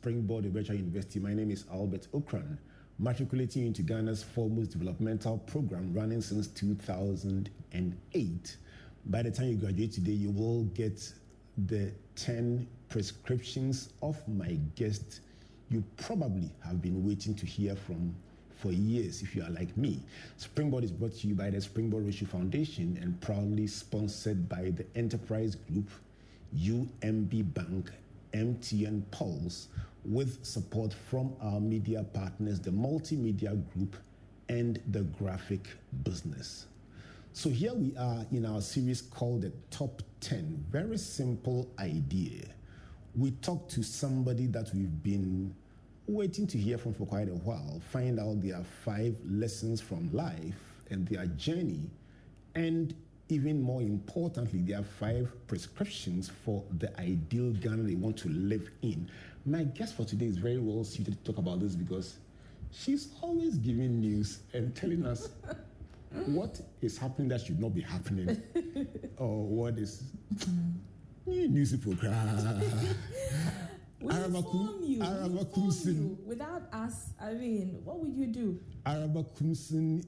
Springboard Virtual University. My name is Albert Ocran, matriculating into Ghana's foremost developmental program running since 2008. By the time you graduate today, you will get the 10 prescriptions of my guest you probably have been waiting to hear from for years if you are like me. Springboard is brought to you by the Springboard Roadshow Foundation and proudly sponsored by the Enterprise Group, UMB Bank, MTN Pulse, with support from our media partners, the Multimedia Group and the Graphic Business. So here we are in our series called the Top 10. Very simple idea. We talk to somebody that we've been waiting to hear from for quite a while, find out their five lessons from life and their journey, and even more importantly, their five prescriptions for the ideal Ghana they want to live in. My guest for today is very well suited to talk about this because she's always giving news and telling us what is happening that should not be happening or what is news program. We Araba inform Kun- you. we Araba inform Koomson. Without us, I mean, what would you do? Araba Koomson,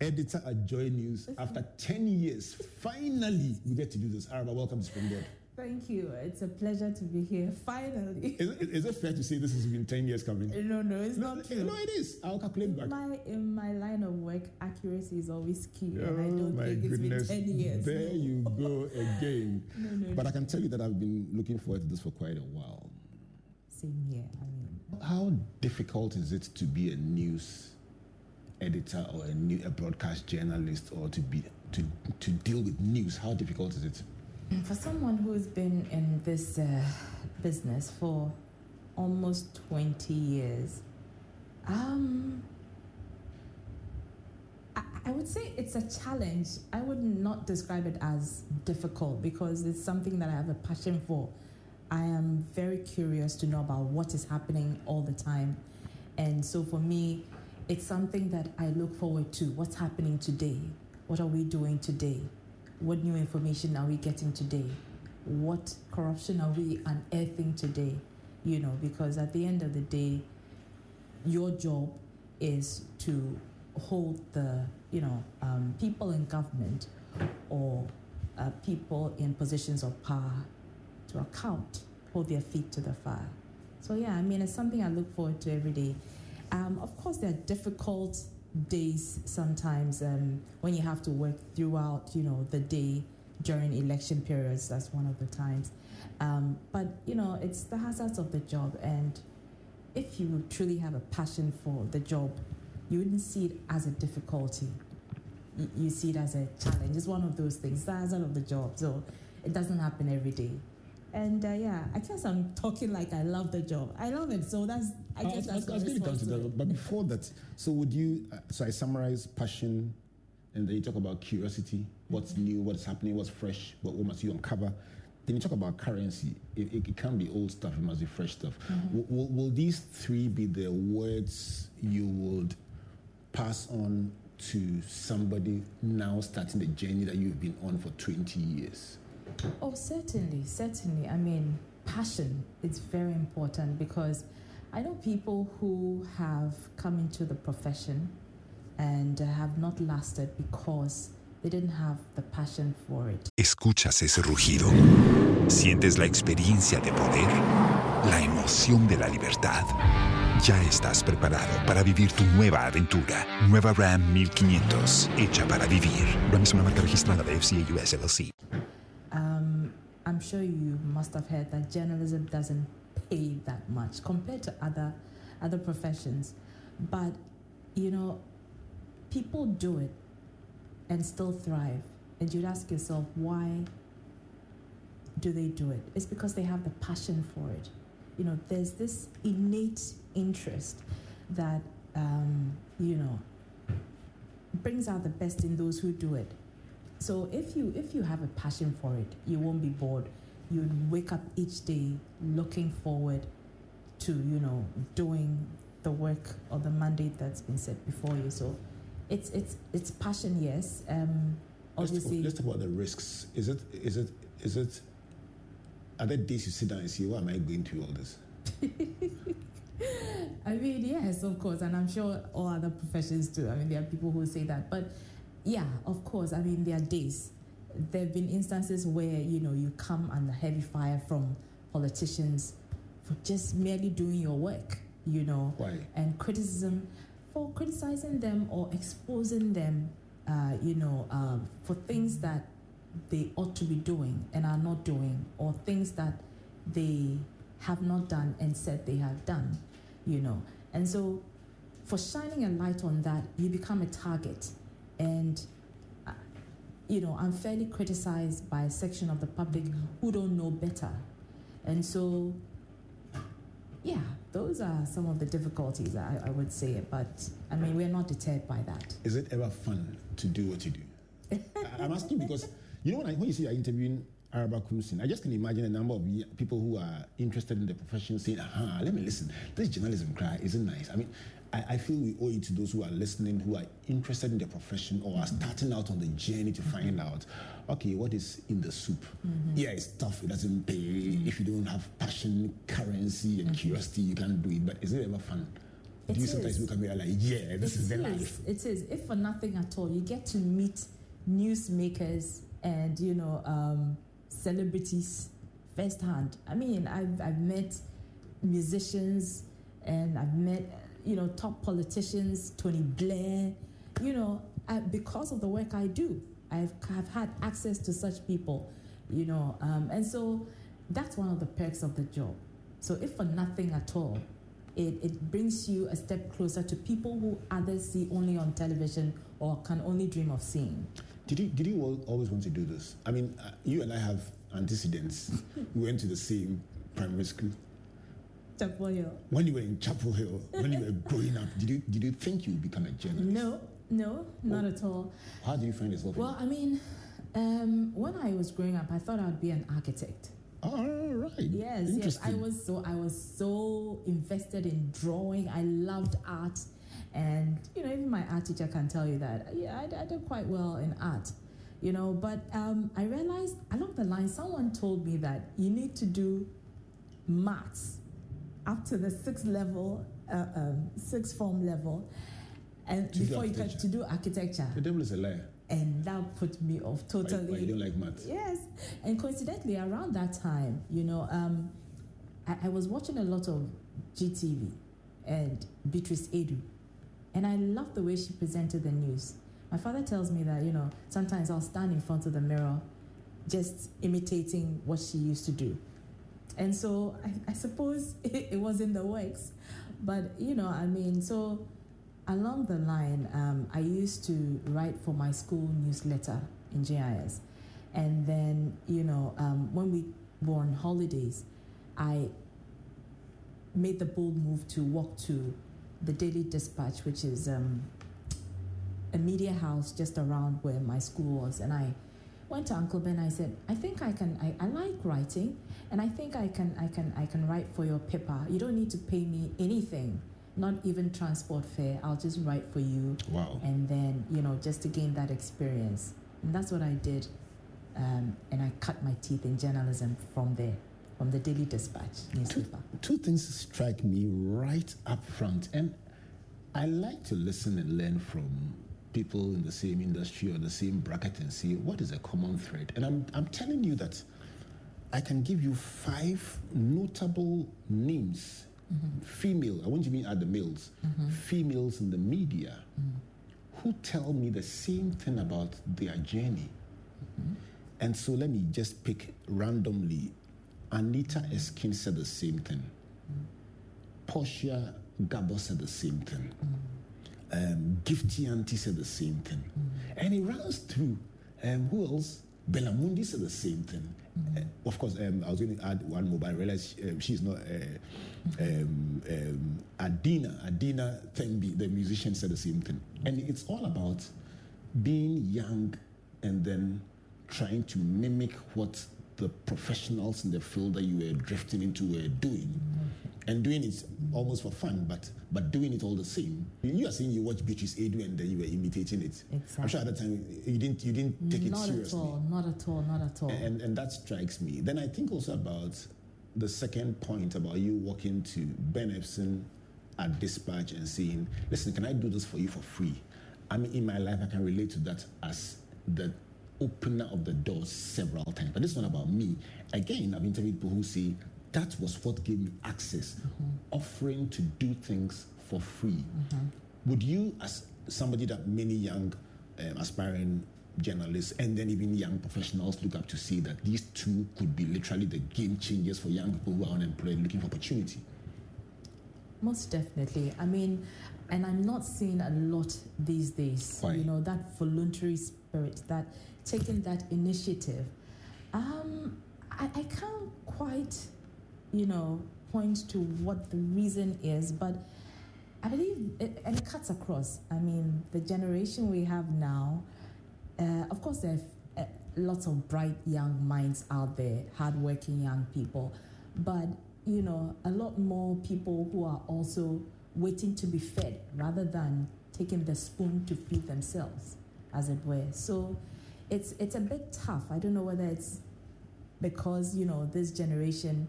editor at Joy News. After 10 years, finally we get to do this. Araba, welcome to Springboard. Thank you. It's a pleasure to be here. Finally. Is, it- is it fair to say this has been 10 years coming? no, no, it's not eh, true. No, it is. I'll calculate back. In my in my line of work, accuracy is always key, and I Oh don't my think it's goodness. been ten years. There you go again. No, no, But I can tell you that I've been looking forward to this for quite a while. Same here. I mean, How difficult is it to be a news editor or a, new, a broadcast journalist or to be to, to deal with news? How difficult is it? For someone who's been in this uh, business for almost twenty years, um, I, I would say it's a challenge. I would not describe it as difficult because it's something that I have a passion for. I am very curious to know about what is happening all the time. And so for me, it's something that I look forward to. What's happening today? What are we doing today? What new information are we getting today? What corruption are we unearthing today? You know, because at the end of the day, your job is to hold the you know um, people in government or uh, people in positions of power to account, hold their feet to the fire. So yeah, I mean it's something I look forward to every day. Um, of course, there are difficult days sometimes um, when you have to work throughout you know the day during election periods. That's one of the times. Um, but you know it's the hazards of the job and if you truly have a passion for the job, you wouldn't see it as a difficulty. You, see it as a challenge. It's one of those things, the hazard of the job. So it doesn't happen every day. And uh, yeah, I guess I'm talking like I love the job. I love it. So that's, I I guess was, that's I was my getting down response to to that. But before that, so would you? Uh, so I summarize passion, and then you talk about curiosity. What's new? What's happening? What's fresh? What, what must you uncover? Then you talk about currency. It, it, it can't be old stuff. It must be fresh stuff. W- will, will these three be the words you would pass on to somebody now starting the journey that you've been on for 20 years? Oh, certainly, certainly. I mean, passion is very important because I know people who have come into the profession and have not lasted because they didn't have the passion for it. ¿Escuchas ese rugido? ¿Sientes la experiencia de poder? ¿La emoción de la libertad? Ya estás preparado para vivir tu nueva aventura. Nueva Ram 1500, hecha para vivir. Ram es una marca registrada de FCA US LLC. Um, I'm sure you must have heard that journalism doesn't pay that much compared to other other professions, but you know, people do it and still thrive. And you'd ask yourself, why do they do it? It's because they have the passion for it. You know, there's this innate interest that, um, you know, brings out the best in those who do it. So if you if you have a passion for it, you won't be bored. You'd wake up each day looking forward to, you know, doing the work or the mandate that's been set before you. So it's it's it's passion, yes. Um, obviously, let's talk about the risks. Is it is it is it are there days you sit down and say, why am I going through all this? I mean, yes, of course, and I'm sure all other professions too. I mean, there are people who say that, but yeah, of course. I mean, there are days. There have been instances where you know you come under heavy fire from politicians for just merely doing your work. You know, Why? and criticism for criticizing them or exposing them, uh, you know, um, for things that they ought to be doing and are not doing, or things that they have not done and said they have done, you know. And so, for shining a light on that, you become a target. And, uh, you know, unfairly criticized by a section of the public who don't know better. And so, yeah, those are some of the difficulties, I, I would say. But, I mean, we're not deterred by that. Is it ever fun to do what you do? I- I'm asking because you know when, I, when you see you're interviewing Araba Koomson, I just can imagine a number of people who are interested in the profession saying, "Aha, let me listen. This journalism cry isn't nice." I mean, I, I feel we owe it to those who are listening, who are interested in the profession or are mm-hmm. starting out on the journey to find mm-hmm. out, okay, what is in the soup? Mm-hmm. Yeah, it's tough. It doesn't pay. If you don't have passion, currency, and curiosity, you can't do it. But is it ever fun? It do you sometimes look at me like, yeah, this is the life? It is. If for nothing at all, you get to meet newsmakers and you know um, celebrities firsthand. I mean, I've I've met musicians and I've met you know top politicians, Tony Blair. You know, I, because of the work I do, I've have had access to such people. You know, um, and so that's one of the perks of the job. So if for nothing at all, it, it brings you a step closer to people who others see only on television or can only dream of seeing. Did you did you always want to do this? I mean, uh, you and I have antecedents. we went to the same primary school. Tapoyo. When you were in Chapel Hill, when you were growing up, did you did you think you would become a journalist? No, no, not at all. How did you find yourself? Well, I mean, um, when I was growing up, I thought I'd be an architect. all right. Yes, yes. I was so I was so invested in drawing. I loved art, and you know, even my art teacher can tell you that. Yeah, I, I did quite well in art, you know. But um, I realized along the line, someone told me that you need to do maths up to the sixth level, uh, um, sixth form level, and To before you can to do architecture, The devil is a liar. and that put me off totally. why you don't like maths? Yes, and coincidentally, around that time, you know, um, I, I was watching a lot of GTV and Beatrice Edu, and I loved the way she presented the news. My father tells me that you know sometimes I'll stand in front of the mirror, just imitating what she used to do, and so I, I suppose it, it was in the works, but you know, I mean, so along the line, um, I used to write for my school newsletter in GIS. And then, you know, um, when we were on holidays, I made the bold move to walk to the Daily Dispatch, which is um, a media house just around where my school was. And I went to Uncle Ben. I said, I think I can, I, I like writing. And I think I can, I can, I can write for your paper. You don't need to pay me anything, not even transport fare. I'll just write for you Wow. and then you know just to gain that experience and that's what i did Um, and I cut my teeth in journalism from there, from the Daily Dispatch newspaper. Two, two things strike me right up front. And I like to listen and learn from people in the same industry or the same bracket and see what is a common thread. And I'm, I'm telling you that I can give you five notable names, mm-hmm. female, I won't even add the males, mm-hmm. females in the media mm-hmm. who tell me the same thing about their journey. Mm-hmm. And so let me just pick randomly. Anita Erskine said the same thing. Mm-hmm. Portia Gabor said the same thing. Um, Gifty Anti said the same thing. And it runs through. Um, who else? Bella Mundi said the same thing. Uh, of course, um, I was going to add one more, but I realized um, she's not. Uh, um, um, Adina, Adina Thembi, the musician, said the same thing. And it's all about being young and then trying to mimic what the professionals in the field that you were drifting into were doing and doing it almost for fun, but but doing it all the same. You are saying you watch Beatrice Edu and then you were imitating it. Exactly. I'm sure at the time you didn't you didn't take not it seriously. Not at all. Not at all. Not at all. And and that strikes me. Then I think also about the second point about you walking to Ben Ephson at Dispatch and saying, "Listen, can I do this for you for free?" I mean, in my life, I can relate to that as the opener of the doors several times. But this one about me. Again, I've interviewed people who say that was what gave me access, mm-hmm. offering to do things for free. Mm-hmm. Would you, as somebody that many young um, aspiring journalists and then even young professionals look up to see that these two could be literally the game changers for young people who are unemployed looking for opportunity? Most definitely. I mean, and I'm not seeing a lot these days. Why? You know, that voluntary spirit, that taking that initiative. Um, I, I can't quite you know, point to what the reason is, but I believe, it, and it cuts across. I mean, the generation we have now, uh, of course, there are uh, lots of bright young minds out there, hardworking young people, but you know, a lot more people who are also waiting to be fed rather than taking the spoon to feed themselves, as it were. So, it's it's a bit tough. I don't know whether it's because you know this generation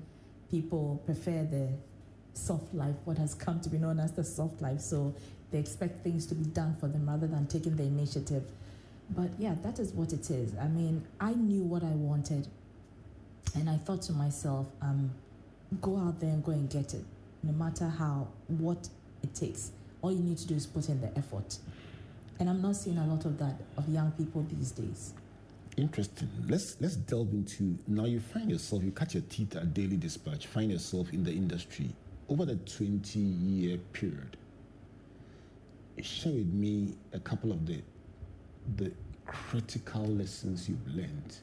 people prefer the soft life, what has come to be known as the soft life. So they expect things to be done for them rather than taking the initiative. But yeah, that is what it is. I mean, I knew what I wanted, and I thought to myself, um, go out there and go and get it, no matter how, what it takes. All you need to do is put in the effort. And I'm not seeing a lot of that of young people these days. Interesting. Let's let's delve into now. You find yourself, you cut your teeth at Daily Dispatch. Find yourself in the industry over the twenty-year period. Share with me a couple of the the critical lessons you've learned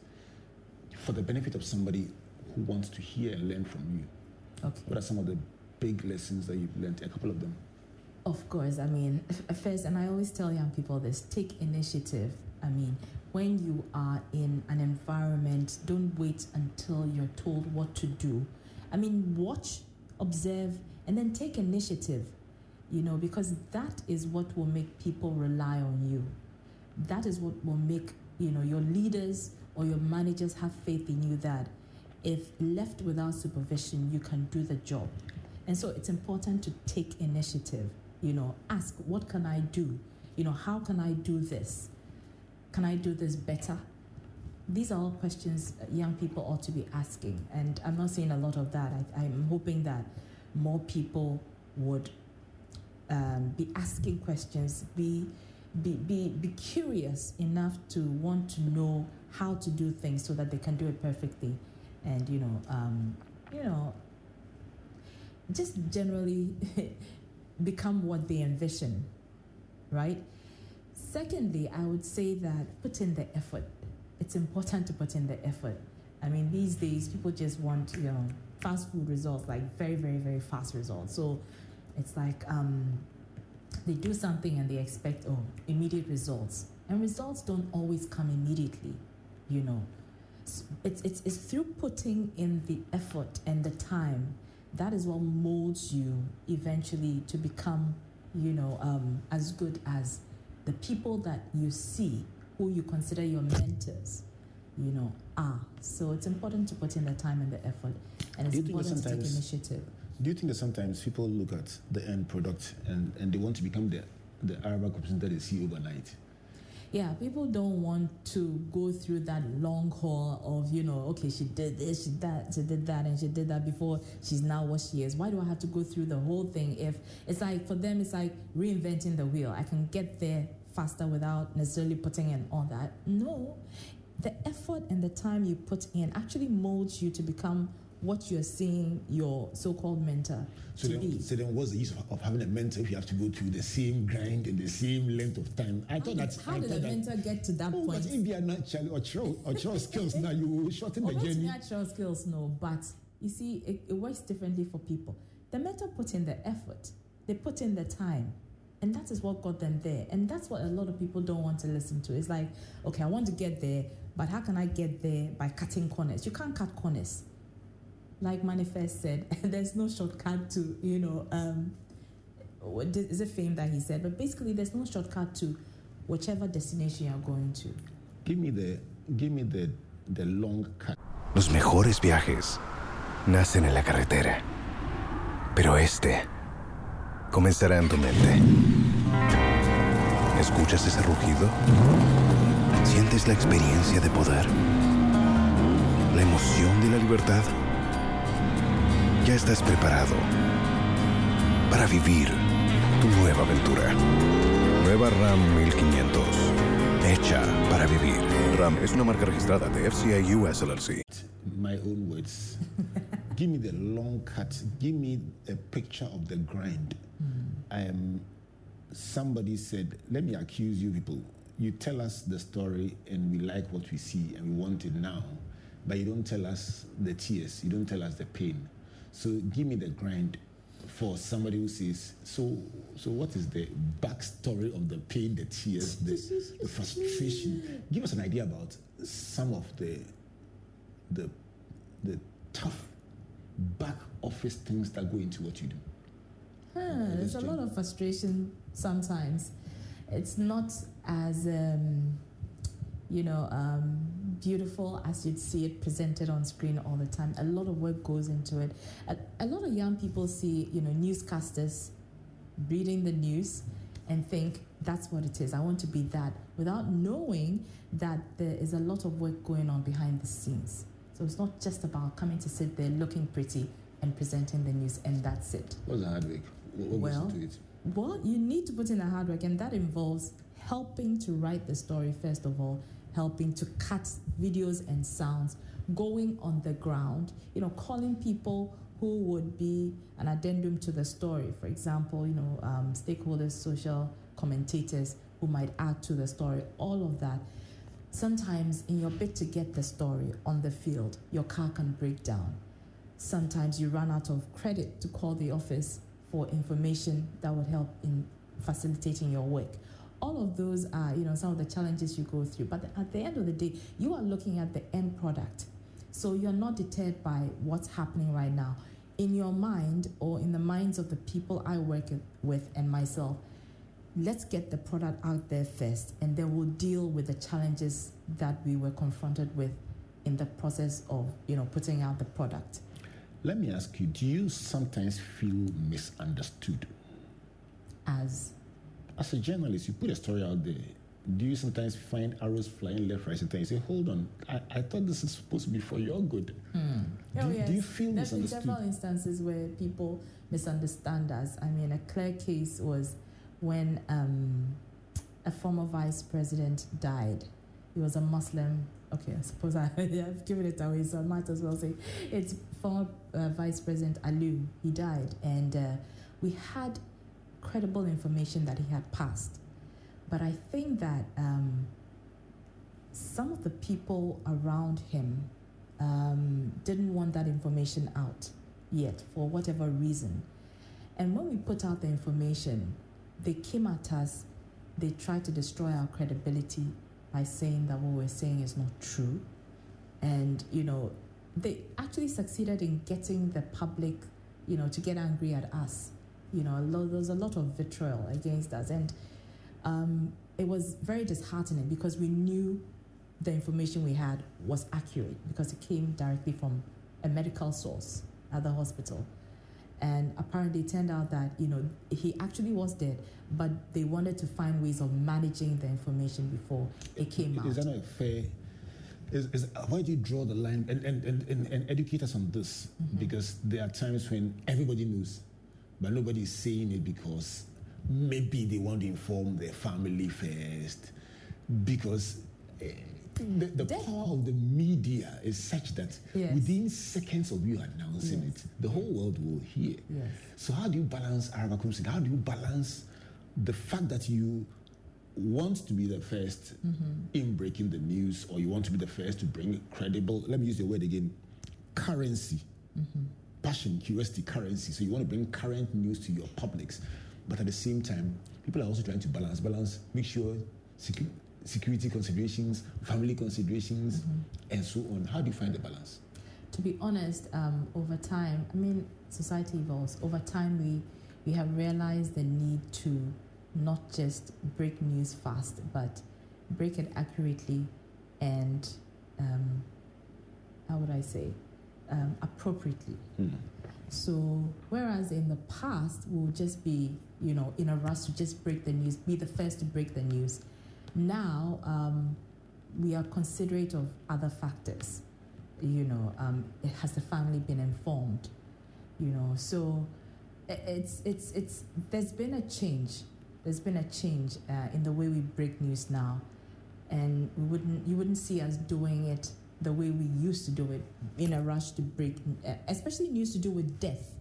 for the benefit of somebody who wants to hear and learn from you. Okay. What are some of the big lessons that you've learned? A couple of them. Of course. I mean, first, and I always tell young people this: take initiative. I mean, when you are in an environment, don't wait until you're told what to do. I mean, watch, observe, and then take initiative, you know, because that is what will make people rely on you. That is what will make, you know, your leaders or your managers have faith in you that if left without supervision, you can do the job. And so it's important to take initiative, you know, ask, what can I do? You know, how can I do this? Can I do this better? These are all questions young people ought to be asking, and I'm not seeing a lot of that. I, am hoping that more people would um, be asking questions, be, be, be, be curious enough to want to know how to do things so that they can do it perfectly, and you know, um, you know, just generally become what they envision, right? Secondly, I would say that put in the effort. It's important to put in the effort. I mean, these days people just want, you know, fast food results, like very, very, very fast results. So it's like um, they do something and they expect, oh, immediate results. And results don't always come immediately, you know. It's, it's, it's through putting in the effort and the time that is what molds you eventually to become, you know, um, as good as the people that you see who you consider your mentors, you know, are. So it's important to put in the time and the effort, and it's important to take initiative. Do you think that sometimes people look at the end product and, and they want to become the the Araba representative they see overnight? yeah, people don't want to go through that long haul of, you know, okay, she did this, she that, she did that, and she did that before she's now what she is. Why do I have to go through the whole thing if it's like for them it's like reinventing the wheel. I can get there faster without necessarily putting in all that. No. The effort and the time you put in actually molds you to become what you're seeing your so-called mentor so to then, be. So then, what's the use of, of, having a mentor if you have to go through the same grind and the same length of time? I thought that. How I did a mentor get to that oh, point? But if they are naturally or true, or true skills, now you will shorten the oh, journey. Natural skills, no. But you see, it, it works differently for people. The mentor put in the effort. They put in the time. And that is what got them there. And that's what a lot of people don't want to listen to. It's like, okay, I want to get there, but how can I get there by cutting corners? You can't cut corners like Manifest said, there's no shortcut to, you know, um, is it fame that he said? But basically, there's no shortcut to whichever destination you're going to. Give me the, give me the, the long cut. Los mejores viajes nacen en la carretera, pero este comenzará en tu mente. ¿Escuchas ese rugido? ¿Sientes la experiencia de poder? ¿La emoción de la libertad? ya estás preparado para vivir tu nueva aventura. Nueva RAM 1500. Hecha para vivir. RAM es una marca registrada de FCI US LLC. My own words. Give me the long cut. Give me a picture of the grind. Mm. Um, somebody said, let me accuse you people. You tell us the story and we like what we see and we want it now, but you don't tell us the tears. You don't tell us the pain. So give me the grind for somebody who says, so, so what is the backstory of the pain, the tears, the, the frustration? Give us an idea about some of the, the, the tough back office things that go into what you do. There's a lot of frustration sometimes. It's not as um, you know, um, beautiful as you'd see it presented on screen all the time. A lot of work goes into it. A, a lot of young people see, you know, newscasters reading the news and think that's what it is. I want to be that without knowing that there is a lot of work going on behind the scenes. So it's not just about coming to sit there looking pretty and presenting the news and that's it. What's the hard work? What, well, well, you need to put in the hard work, and that involves helping to write the story first of all helping to cut videos and sounds, going on the ground, you know, calling people who would be an addendum to the story. For example, you know, um, stakeholders, social commentators who might add to the story, all of that. Sometimes, in your bid to get the story on the field, your car can break down. Sometimes you run out of credit to call the office for information that would help in facilitating your work. All of those are you know some of the challenges you go through but at the end of the day you are looking at the end product. So you're not deterred by what's happening right now. In your mind or in the minds of the people i work with and myself let's get the product out there first and then we'll deal with the challenges that we were confronted with in the process of you know putting out the product let me ask you do you sometimes feel misunderstood as as a journalist, you put a story out there. Do you sometimes find arrows flying left, right, center? You say, "Hold on, I, I thought this is supposed to be for your good." Hmm. Do, oh, yes. do, you feel There's misunderstood? There's several instances where people misunderstand us. I mean, a clear case was when um, a former vice president died. He was a Muslim. Okay, I suppose I, have given it away, so I might as well say it's former uh, Vice President Aliu. He died, and uh, we had credible information that he had passed. But I think that um, some of the people around him um, didn't want that information out yet for whatever reason. And when we put out the information, they came at us, they tried to destroy our credibility by saying that what we're saying is not true. And, you know, they actually succeeded in getting the public, you know, to get angry at us you know, lot, there was a lot of vitriol against us. And um, it was very disheartening because we knew the information we had was accurate because it came directly from a medical source at the hospital. And apparently, it turned out that you know he actually was dead, but they wanted to find ways of managing the information before it came out. Is that not fair? Is, is, why do you draw the line and, and, and, and, educate us on this? Mm-hmm. Because there are times when everybody knows, but nobody is saying it because maybe they want to inform their family first. Because uh, the, the power of the media is such that yes. within seconds of you announcing yes. it, the whole world will hear. Yes. So how do you balance Araba Koomson? How do you balance the fact that you want to be the 1st mm-hmm. in breaking the news or you want to be the first to bring credible, let me use the word again, currency, mm-hmm. passion, curiosity, currency. So you want to bring current news to your publics. But at the same time, people are also trying to balance, balance, make sure security security considerations, family considerations, mm-hmm. and so on. How do you find the balance? To be honest, um, over time, I mean, society evolves. Over time, we we have realized the need to not just break news fast, but break it accurately and um, how would I say um, appropriately. Mm. So, whereas in the past, we'll just be, you know, in a rush to just break the news, be the first to break the news now, um, we are considerate of other factors. You know, um, has the family been informed? You know, so it's it's it's there's been a change. There's been a change uh, in the way we break news now, and we wouldn't you wouldn't see us doing it the way we used to do it in a rush to break, uh, especially news to do with death.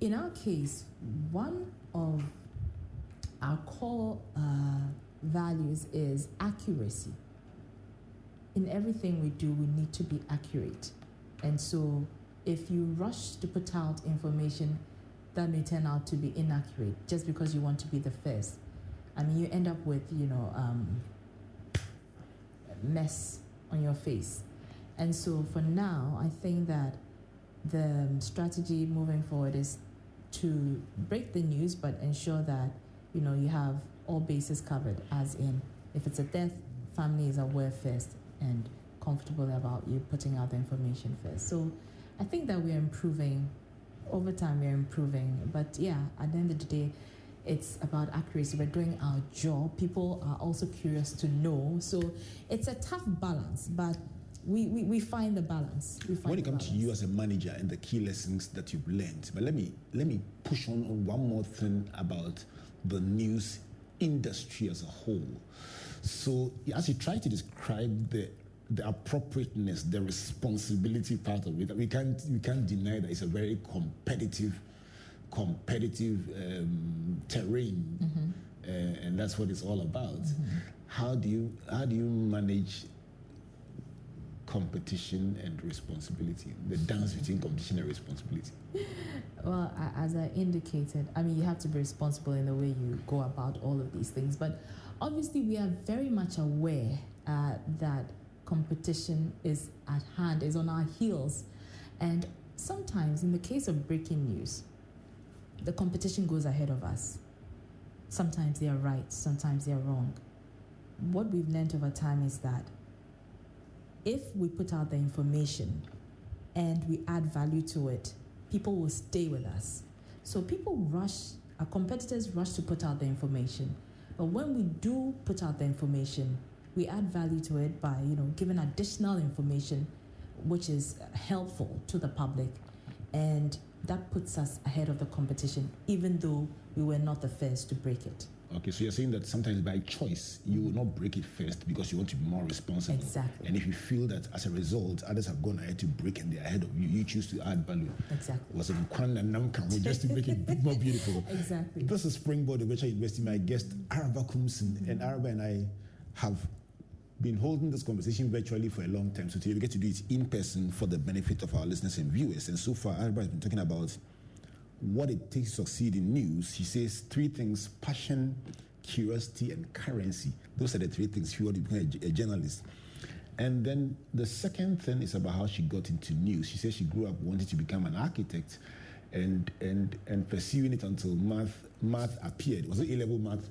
In our case, one of our core uh, values is accuracy. In everything we do, we need to be accurate. And so, if you rush to put out information that may turn out to be inaccurate just because you want to be the first, I mean, you end up with, you know, um, mess on your face. And so, for now, I think that the strategy moving forward is to break the news but ensure that, you know, you have all bases covered, as in if it's a death, family is aware first and comfortable about you putting out the information first. So I think that we're improving. Over time, we're improving. But yeah, at the end of the day, it's about accuracy. We're doing our job. People are also curious to know. So it's a tough balance, but we, we, we find the balance. Find when it comes to you as a manager and the key lessons that you've learned, but let me let me push on on one more thing about the news industry as a whole. So, as you try to describe the the appropriateness, the responsibility part of it, we can't we can't deny that it's a very competitive, competitive um, terrain, mm-hmm. uh, and that's what it's all about. Mm-hmm. How do you how do you manage competition and responsibility, the dance between competition and responsibility? Well, as I indicated, I mean, you have to be responsible in the way you go about all of these things. But obviously, we are very much aware uh, that competition is at hand, is on our heels. And sometimes, in the case of breaking news, the competition goes ahead of us. Sometimes they are right, sometimes they are wrong. What we've learned over time is that if we put out the information and we add value to it, people will stay with us. So people rush, our competitors rush to put out the information. But when we do put out the information, we add value to it by, you know, giving additional information which is helpful to the public. And that puts us ahead of the competition, even though we were not the first to break it. Okay, so you're saying that sometimes by choice you will not break it first because you want to be more responsible. Exactly. And if you feel that as a result others have gone ahead to break and they're ahead of you, you choose to add value. Exactly. Was it Kwan and Namkan just to make it more beautiful? Exactly. This is Springboard Virtual University. My guest Araba Koomson mm-hmm. and Araba and I have been holding this conversation virtually for a long time. So today we get to do it in person for the benefit of our listeners and viewers. And so far, Araba has been talking about what it takes to succeed in news, he says three things passion, curiosity, and currency. Those are the three things if you want to become a, a journalist. And then the second thing is about how she got into news. She says she grew up wanting to become an architect and and and pursuing it until math math appeared. Was it A level math?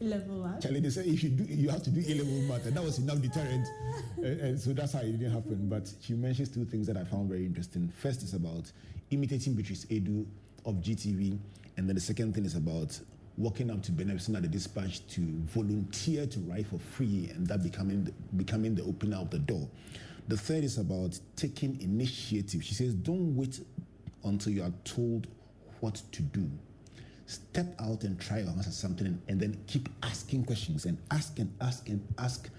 level math. Charlie, they said if you do, you have to do A level math, and that was enough deterrent. and, and so that's how it didn't happen. But she mentions two things that I found very interesting. First is about imitating Beatrice Edu of GTV, and then the second thing is about walking up to Ben Ephson at the dispatch to volunteer to write for free, and that becoming the, becoming the opener of the door. The third is about taking initiative. She says, "Don't wait until you are told what to do." step out and try your hands at something and, and, then keep asking questions and ask and ask and ask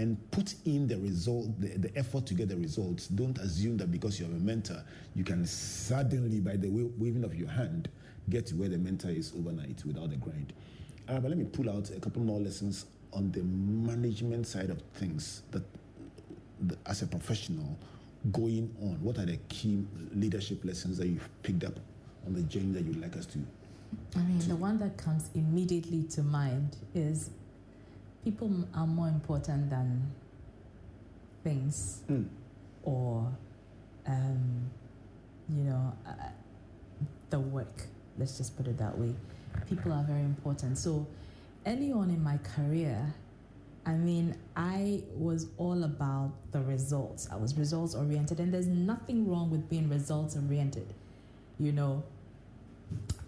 and put in the result the, the effort to get the results. Don't assume that because you're a mentor you can suddenly by the waving of your hand get to where the mentor is overnight without the grind. Uh, but let me pull out a couple more lessons on the management side of things that the, as a professional going on. What are the key leadership lessons that you've picked up on the journey that you'd like us to I mean, the one that comes immediately to mind is people are more important than things mm. or, um, you know, uh, the work. Let's just put it that way. People are very important. So, early on in my career, I mean, I was all about the results. I was results oriented, and there's nothing wrong with being results oriented. You know,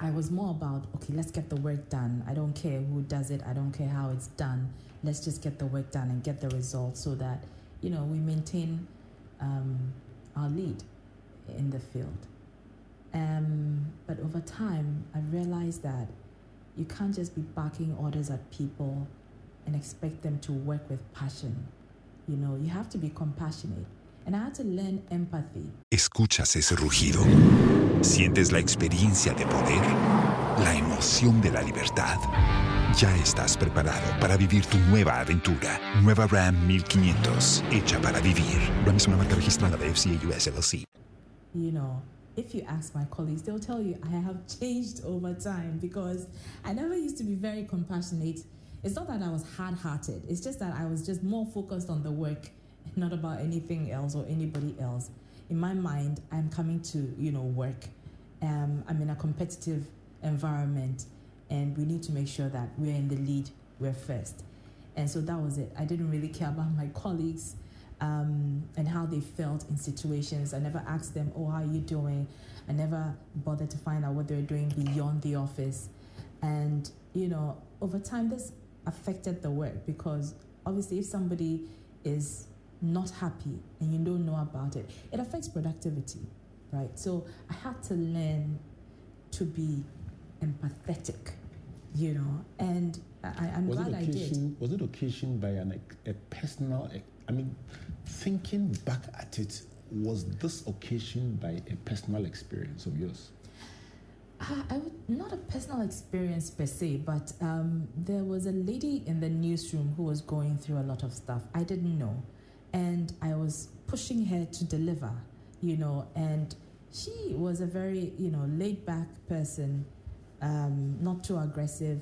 I was more about, okay, let's get the work done. I don't care who does it, I don't care how it's done. Let's just get the work done and get the results so that, you know, we maintain um, our lead in the field. Um, but over time, I realized that you can't just be barking orders at people and expect them to work with passion. You know, you have to be compassionate. And I had to learn empathy. Escuchas ese rugido. Sientes la experiencia de poder, la emoción de la libertad. Ya estás preparado para vivir tu nueva aventura. Nueva Ram 1500, hecha para vivir. Ram es una marca registrada de FCA US LLC. You know, if you ask my colleagues, they'll tell you I have changed over time because I never used to be very compassionate. It's not that I was hard hearted, it's just that I was just more focused on the work not about anything else or anybody else. In my mind, I'm coming to, you know, work. Um, I'm in a competitive environment and we need to make sure that we're in the lead, we're first. And so that was it. I didn't really care about my colleagues um, and how they felt in situations. I never asked them, oh, how are you doing? I never bothered to find out what they're doing beyond the office. And, you know, over time, this affected the work because obviously, if somebody is not happy and you don't know about it, it affects productivity, right? So I had to learn to be empathetic, you know, and I, am glad I did. Was it occasioned by an, a personal, I mean, thinking back at it, was this occasioned by a personal experience of yours? Uh, I would, not a personal experience per se, but um, there was a lady in the newsroom who was going through a lot of stuff. I didn't know and I was pushing her to deliver, you know, and she was a very, you know, laid back person, um, not too aggressive.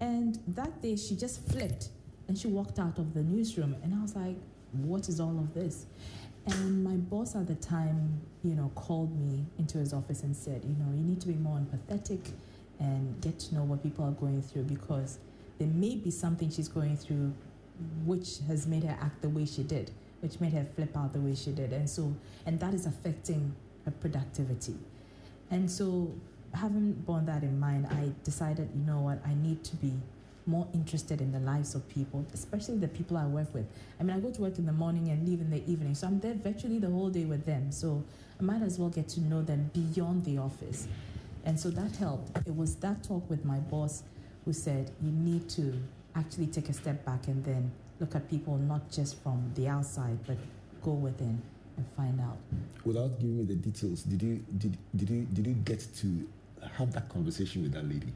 And that day she just flipped and she walked out of the newsroom. And I was like, what is all of this? And my boss at the time, you know, called me into his office and said, you know, you need to be more empathetic and get to know what people are going through because there may be something she's going through which has made her act the way she did which made her flip out the way she did. And so, and that is affecting her productivity. And so, having borne that in mind, I decided, you know what, I need to be more interested in the lives of people, especially the people I work with. I mean, I go to work in the morning and leave in the evening, so I'm there virtually the whole day with them. So I might as well get to know them beyond the office. And so that helped. It was that talk with my boss who said, you need to actually take a step back and then look at people not just from the outside, but go within and find out. Without giving me the details, did you did did you did you get to have that conversation with that lady?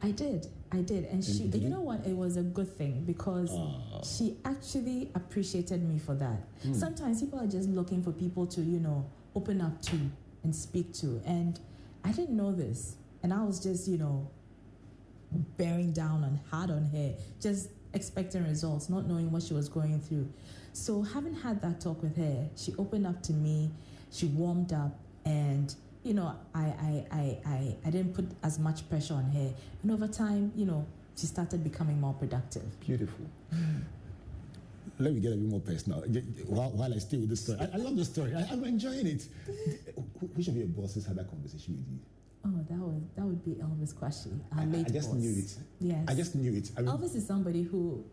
I did, I did, and, and she. You, you know what? It was a good thing because uh, she actually appreciated me for that. Mm. Sometimes people are just looking for people to, you know, open up to and speak to, and I didn't know this, and I was just, you know, bearing down and hard on her, just expecting results, not knowing what she was going through. So, having had that talk with her, she opened up to me, she warmed up, and you know, I, I, I, I, I didn't put as much pressure on her. And over time, you know, she started becoming more productive. Beautiful. Mm-hmm. Let me get a bit more personal while, while I stay with this story. I, I love the story. I, am enjoying it. Which of your bosses had that conversation with you? Oh, that would that would be Elvis our I, I just boss. knew it. Yes, I just knew it. I mean, Elvis is somebody who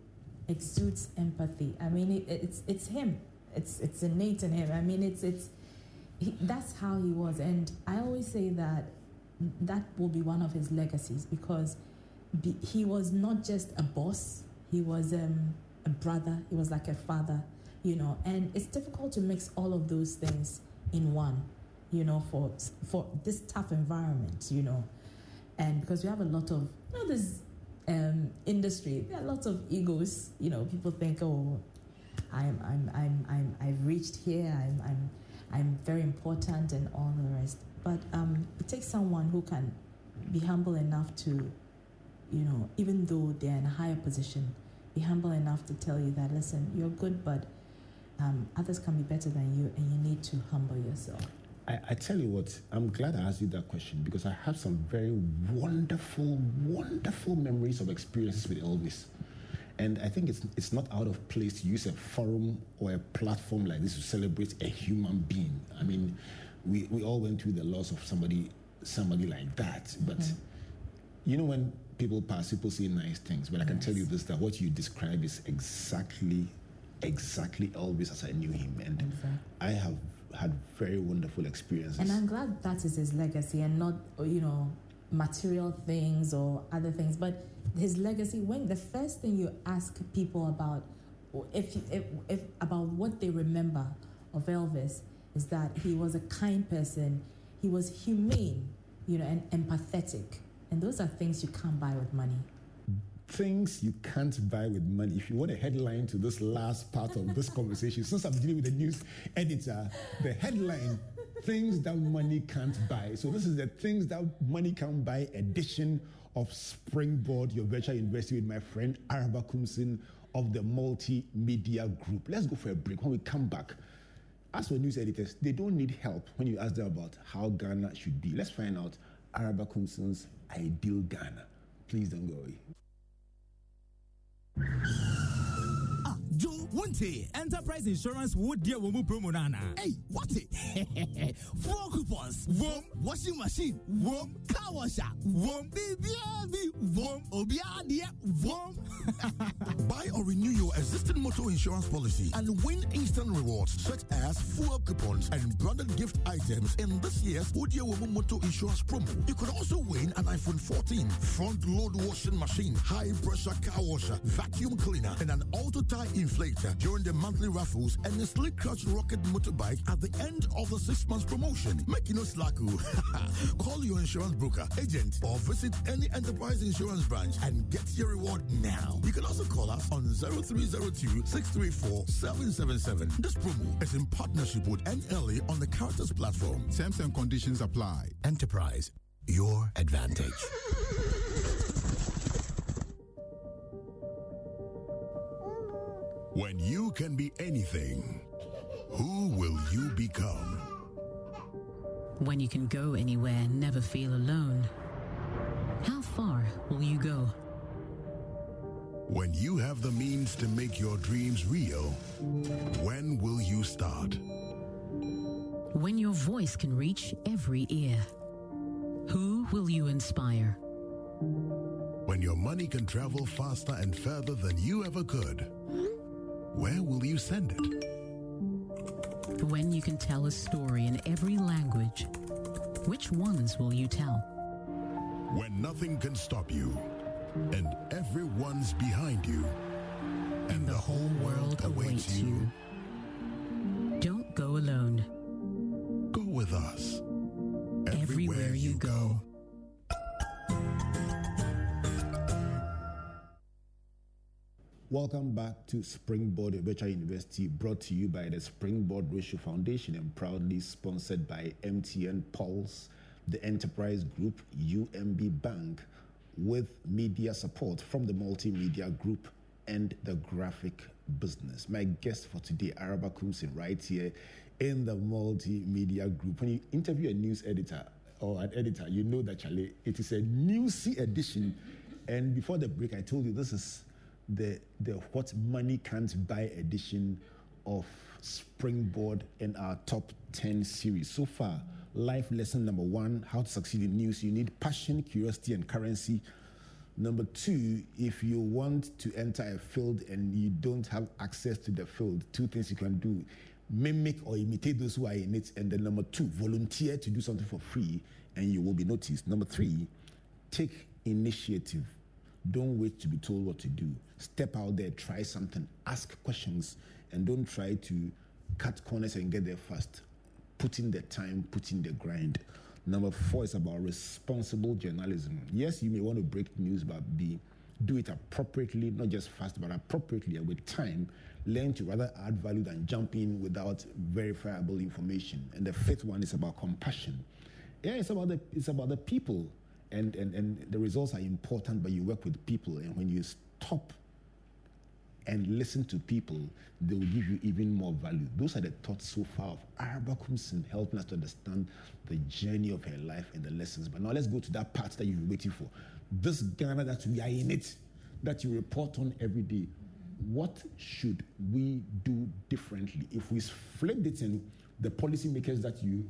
exudes empathy. I mean, it, it's it's him. It's it's innate in him. I mean, it's it's he, that's how he was. And I always say that that will be one of his legacies because be, he was not just a boss. He was um, a brother. He was like a father. You know, and it's difficult to mix all of those things in one you know, for for this tough environment, you know, and because we have a lot of you know this um, industry, there are lots of egos. You know, people think, oh, I'm I'm I'm I'm I've reached here. I'm I'm I'm very important and all the rest. But um, it takes someone who can be humble enough to, you know, even though they're in a higher position, be humble enough to tell you that listen, you're good, but um, others can be better than you, and you need to humble yourself. I, I, tell you what, I'm glad I asked you that question because I have some very wonderful, wonderful memories of experiences with Elvis. And I think it's, it's not out of place to use a forum or a platform like this to celebrate a human being. I mean, we, we all went through the loss of somebody somebody like that. But mm-hmm. you know, when people pass, people say nice things. But I can tell you this that what you describe is exactly, exactly Elvis as I knew him. And exactly. I have had very wonderful experiences. And I'm glad that is his legacy and not, you know, material things or other things. But his legacy, when the first thing you ask people about, if, if, if about what they remember of Elvis, is that he was a kind person, he was humane, you know, and empathetic. And those are things you can't buy with money things you can't buy with money. If you want a headline to this last part of this conversation, since I'm dealing with the news editor, the headline things that money can't buy. So this is the things that money can't buy edition of Springboard, your virtual university with my friend Araba Koomson of the Multimedia Group. Let's go for a break. When we come back, as for news editors, they don't need help when you ask them about how Ghana should be. Let's find out Araba Koomson's ideal Ghana. Please don't go away. あ、上 Joe, wonte enterprise insurance would deal with promo nana. Uh, hey, what it? Four coupons. Wom washing machine. Wom car washer. Wom baby Wom obiadia. Wom. Buy or renew your existing motor insurance policy and win instant rewards such as fuel coupons and branded gift items in this year's Udia Woman Motor Insurance promo. You could also win an iPhone 14, front load washing machine, high pressure car washer, vacuum cleaner, and an auto tie inflator during the monthly raffles and a slick clutch rocket motorbike at the end of the six months promotion. Make you no slack. Call your insurance broker, agent, or visit any enterprise insurance branch and get your reward now. You can also call us on 0302 634 777. This promo is in partnership with NLA on the Characters platform. Terms and conditions apply. Enterprise, your advantage. When you can be anything, who will you become? When you can go anywhere, and never feel alone, how far will you go? When you have the means to make your dreams real, when will you start? When your voice can reach every ear, who will you inspire? When your money can travel faster and further than you ever could, where will you send it? When you can tell a story in every language, which ones will you tell? When nothing can stop you, and everyone's behind you, and, the, the whole world awaits you. Don't go alone. Go with us. Everywhere, Everywhere you, you go. go. Welcome back to Springboard Virtual University, brought to you by the Springboard Roadshow Foundation and proudly sponsored by MTN Pulse, the Enterprise Group, UMB Bank, with media support from the Multimedia Group and the Graphic Business. My guest for today, Araba Koomson, right here in the Multimedia Group. When you interview a news editor or an editor, you know that Charlie, it is a newsy edition And before the break, I told you this is the the what money can't buy edition of Springboard in our top 10 series. So far, life lesson number one how to succeed in news. You need passion, curiosity, and currency. Number two, if you want to enter a field and you don't have access to the field, two things you can do mimic or imitate those who are in it. And then number two, volunteer to do something for free and you will be noticed. Number three, take initiative. Don't wait to be told what to do. Step out there, try something, ask questions, and don't try to cut corners and get there fast. Put in the time, put in the grind. Number four is about responsible journalism. Yes, you may want to break news, but be do it appropriately, not just fast, but appropriately and with time. Learn to rather add value than jump in without verifiable information. And the fifth one is about compassion. Yeah, it's about the it's about the people, and and and the results are important, but you work with people, and when you stop and listen to people, they will give you even more value. Those are the thoughts so far of Araba Koomson helping us to understand the journey of her life and the lessons. But now let's go to that part that you've been waiting for. This Ghana that we are in it, that you report on every day. What should we do differently if we flip it in the policymakers that you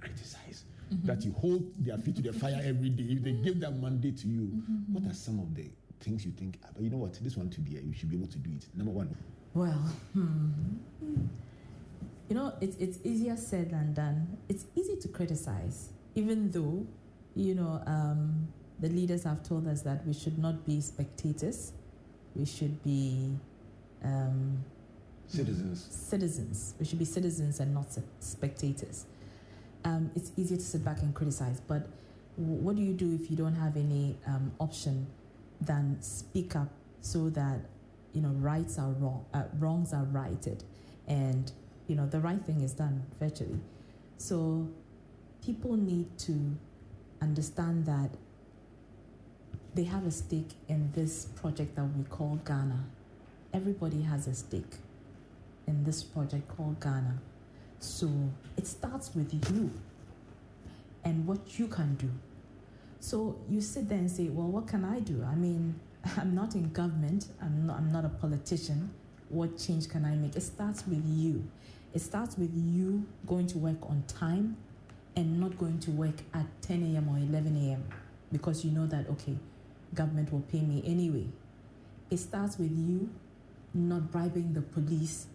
criticize, mm-hmm. that you hold their feet to the fire every day, if they give that mandate to you, mm-hmm. what are some of the things you think, ah, but you know what, this one to be, you should be able to do it? Number one. Well, hmm. you know, it's, it's easier said than done. It's easy to criticize, even though, you know, um, the leaders have told us that we should not be spectators, we should be um, citizens. Citizens. We should be citizens and not spectators. Um, it's easier to sit back and criticize, but what do you do if you don't have any um, option than speak up so that you know rights are wrong, uh, wrongs are righted, and you know the right thing is done virtually. So people need to understand that they have a stake in this project that we call Ghana. Everybody has a stake in this project called Ghana. So it starts with you and what you can do. So you sit there and say, well, what can I do? I mean, I'm not in government, I'm not, I'm not a politician. What change can I make? It starts with you. It starts with you going to work on time and not going to work at 10 a.m. or 11 a.m. because you know that, okay, government will pay me anyway. It starts with you not bribing the police,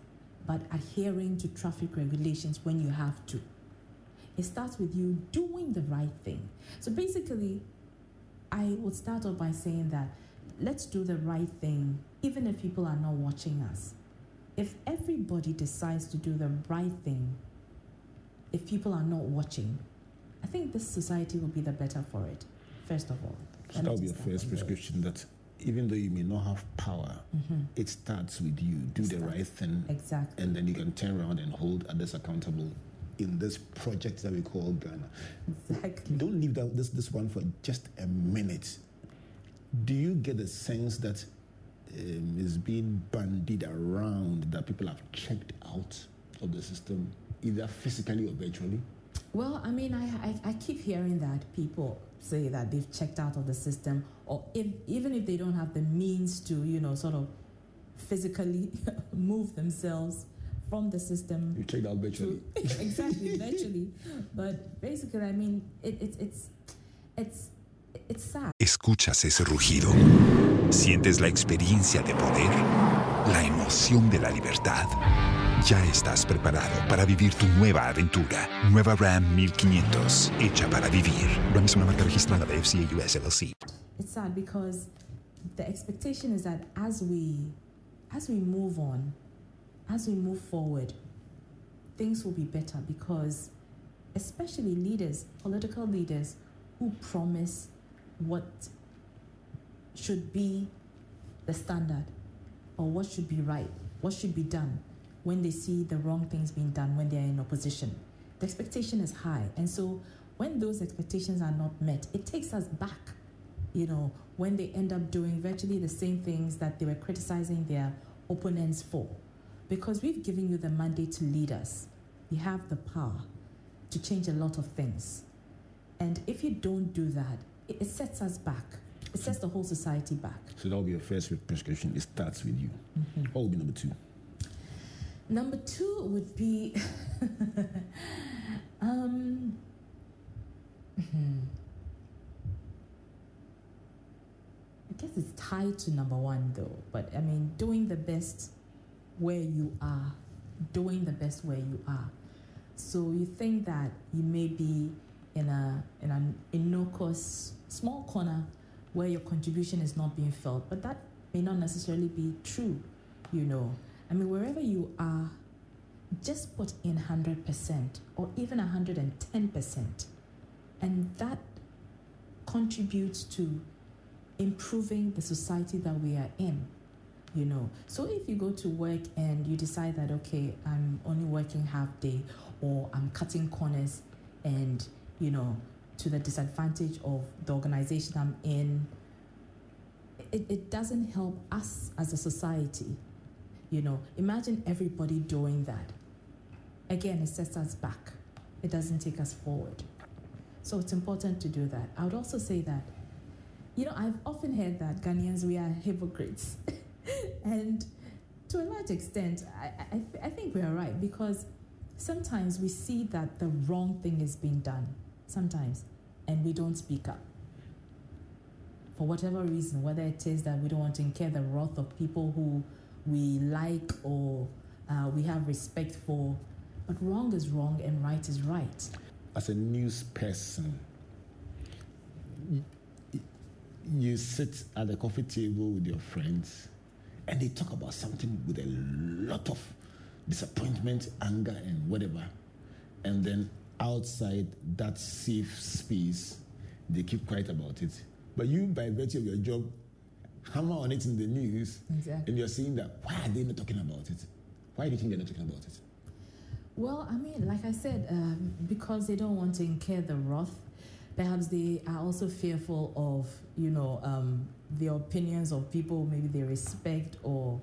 but adhering to traffic regulations when you have to. It starts with you doing the right thing. So basically, I would start off by saying that let's do the right thing, even if people are not watching us. If everybody decides to do the right thing, if people are not watching, I think this society will be the better for it, first of all. So that would be a first prescription that even though you may not have power, mm-hmm. it starts with you. Do it the right thing. Exactly. And then you can turn around and hold others accountable in this project that we call Ghana. Exactly. Don't leave that, this, this one for just a minute. Do you get the sense that um, is being bandied around that people have checked out of the system, either physically or virtually? Well, I mean, I, I, I keep hearing that people say that they've checked out of the system, or if, even if they don't have the means to, you know, sort of physically move themselves from the system. You checked out virtually. To, exactly, virtually. But basically, I mean, it, it, it's, it's, it's sad. Escuchas ese rugido. Sientes la experiencia de poder, la emoción de la libertad. Ya estás preparado para vivir tu nueva aventura. Nueva Ram 1500, hecha para vivir. Una marca registrada de FCA US LLC. It's sad because the expectation is that as we as we move on, as we move forward, things will be better because especially leaders, political leaders who promise what should be the standard or what should be right, what should be done when they see the wrong things being done when they're in opposition. The expectation is high. And so when those expectations are not met, it takes us back, you know, when they end up doing virtually the same things that they were criticizing their opponents for. Because we've given you the mandate to lead us, you have the power to change a lot of things. And if you don't do that, it, sets us back. It sets the whole society back. So that will be your first prescription. It starts with you. Mm-hmm. What will be number two? Number two would be. um, hmm. I guess it's tied to number one though, but I mean, doing the best where you are, doing the best where you are. So you think that you may be in a in an innocuous small corner where your contribution is not being felt, but that may not necessarily be true, you know. I mean, wherever you are, just put in 100% or even 110%. And that contributes to improving the society that we are in, you know. So if you go to work and you decide that, okay, I'm only working half day or I'm cutting corners and, you know, to the disadvantage of the organization I'm in, it, it doesn't help us as a society. You know, imagine everybody doing that. Again, it sets us back. It doesn't take us forward. So it's important to do that. I would also say that, you know, I've often heard that Ghanaians, we are hypocrites. and to a large extent, I, I, I think we are right because sometimes we see that the wrong thing is being done. Sometimes. And we don't speak up for whatever reason, whether it is that we don't want to incur the wrath of people who we like or uh, we have respect for. But wrong is wrong and right is right. As a news person, you sit at the coffee table with your friends and they talk about something with a lot of disappointment, anger, and whatever. And then outside that safe space, they keep quiet about it. But you, by virtue of your job, hammer on it in the news, exactly. and you're saying that why are they not talking about it? Why do you think they're not talking about it? Well, I mean, like I said, um, because they don't want to incur the wrath. Perhaps they are also fearful of, you know, um, the opinions of people maybe they respect or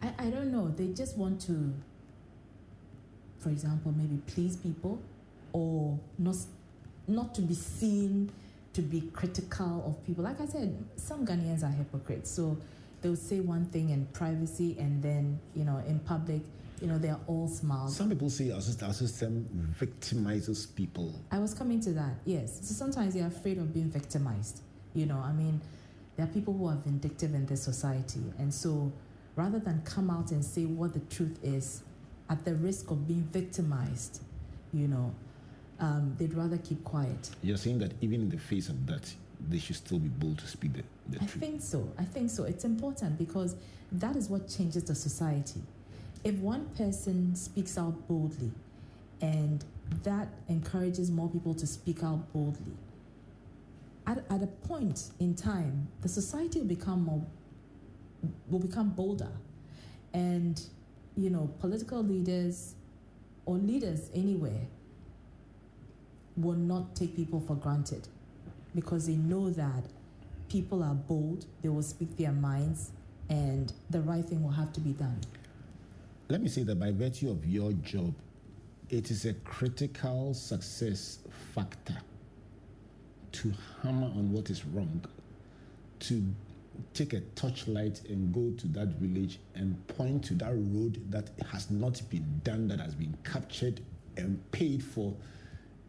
I, I don't know. They just want to, for example, maybe please people or not not to be seen to be critical of people. Like I said, some Ghanaians are hypocrites. So they'll say one thing in privacy and then, you know, in public, you know, they're all smiles. Some people say our system, victimizes people. I was coming to that, yes. So sometimes they're afraid of being victimized. You know, I mean, there are people who are vindictive in this society. And so rather than come out and say what the truth is, at the risk of being victimized, you know, um, they'd rather keep quiet. You're saying that even in the face of that, they should still be bold to speak the, the I truth. think so. I think so. It's important because that is what changes the society. If one person speaks out boldly and that encourages more people to speak out boldly, at, at a point in time, the society will become more will become bolder. And, you know, political leaders or leaders anywhere will not take people for granted because they know that people are bold, they will speak their minds, and the right thing will have to be done. Let me say that by virtue of your job, it is a critical success factor to hammer on what is wrong, to take a torchlight and go to that village and point to that road that has not been done, that has been captured and paid for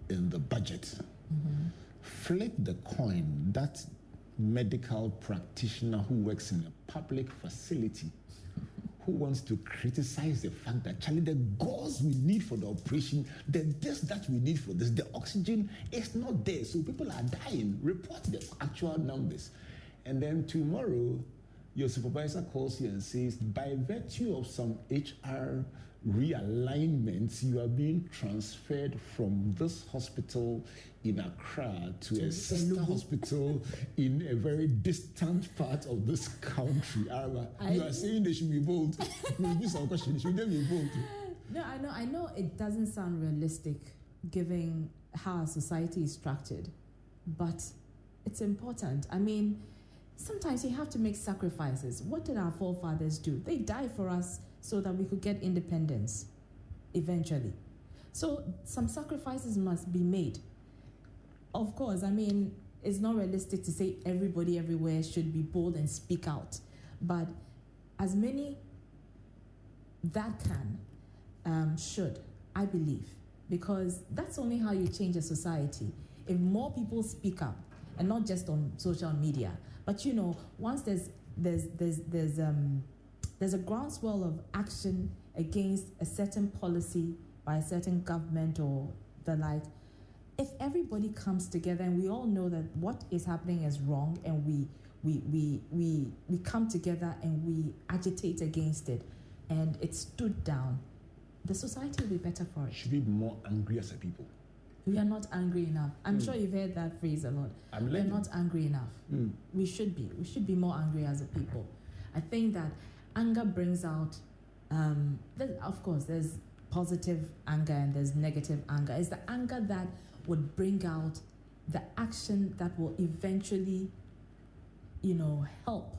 in the budget. Mm-hmm. Flip the coin, that medical practitioner who works in a public facility who wants to criticize the fact that Charlie, the gauze we need for the operation, the this that we need for this, the oxygen is not there. So people are dying. Report the actual numbers. And then tomorrow, your supervisor calls you and says, by virtue of some HR realignments, you are being transferred from this hospital in Accra to, to a sister hospital in a very distant part of this country. Araba, you are saying they should be bold. Maybe some question, should they be bold? No, I know, I know it doesn't sound realistic given how our society is structured, but it's important. I mean, sometimes you have to make sacrifices. What did our forefathers do? They died for us so that we could get independence eventually. So some sacrifices must be made. Of course, I mean, it's not realistic to say everybody everywhere should be bold and speak out. But as many that can um, should, I believe, because that's only how you change a society. If more people speak up, and not just on social media, but you know, once there's there's there's there's um there's a groundswell of action against a certain policy by a certain government or the like. If everybody comes together and we all know that what is happening is wrong and we we we we, we come together and we agitate against it and it stood down, the society will be better for it. Should we be more angry as a people? We are not angry enough. I'm mm. sure you've heard that phrase a lot. I'm We're not angry enough. Mm. We should be. We should be more angry as a people. I think that anger brings out, um, of course, there's positive anger and there's negative anger. It's the anger that would bring out the action that will eventually, you know, help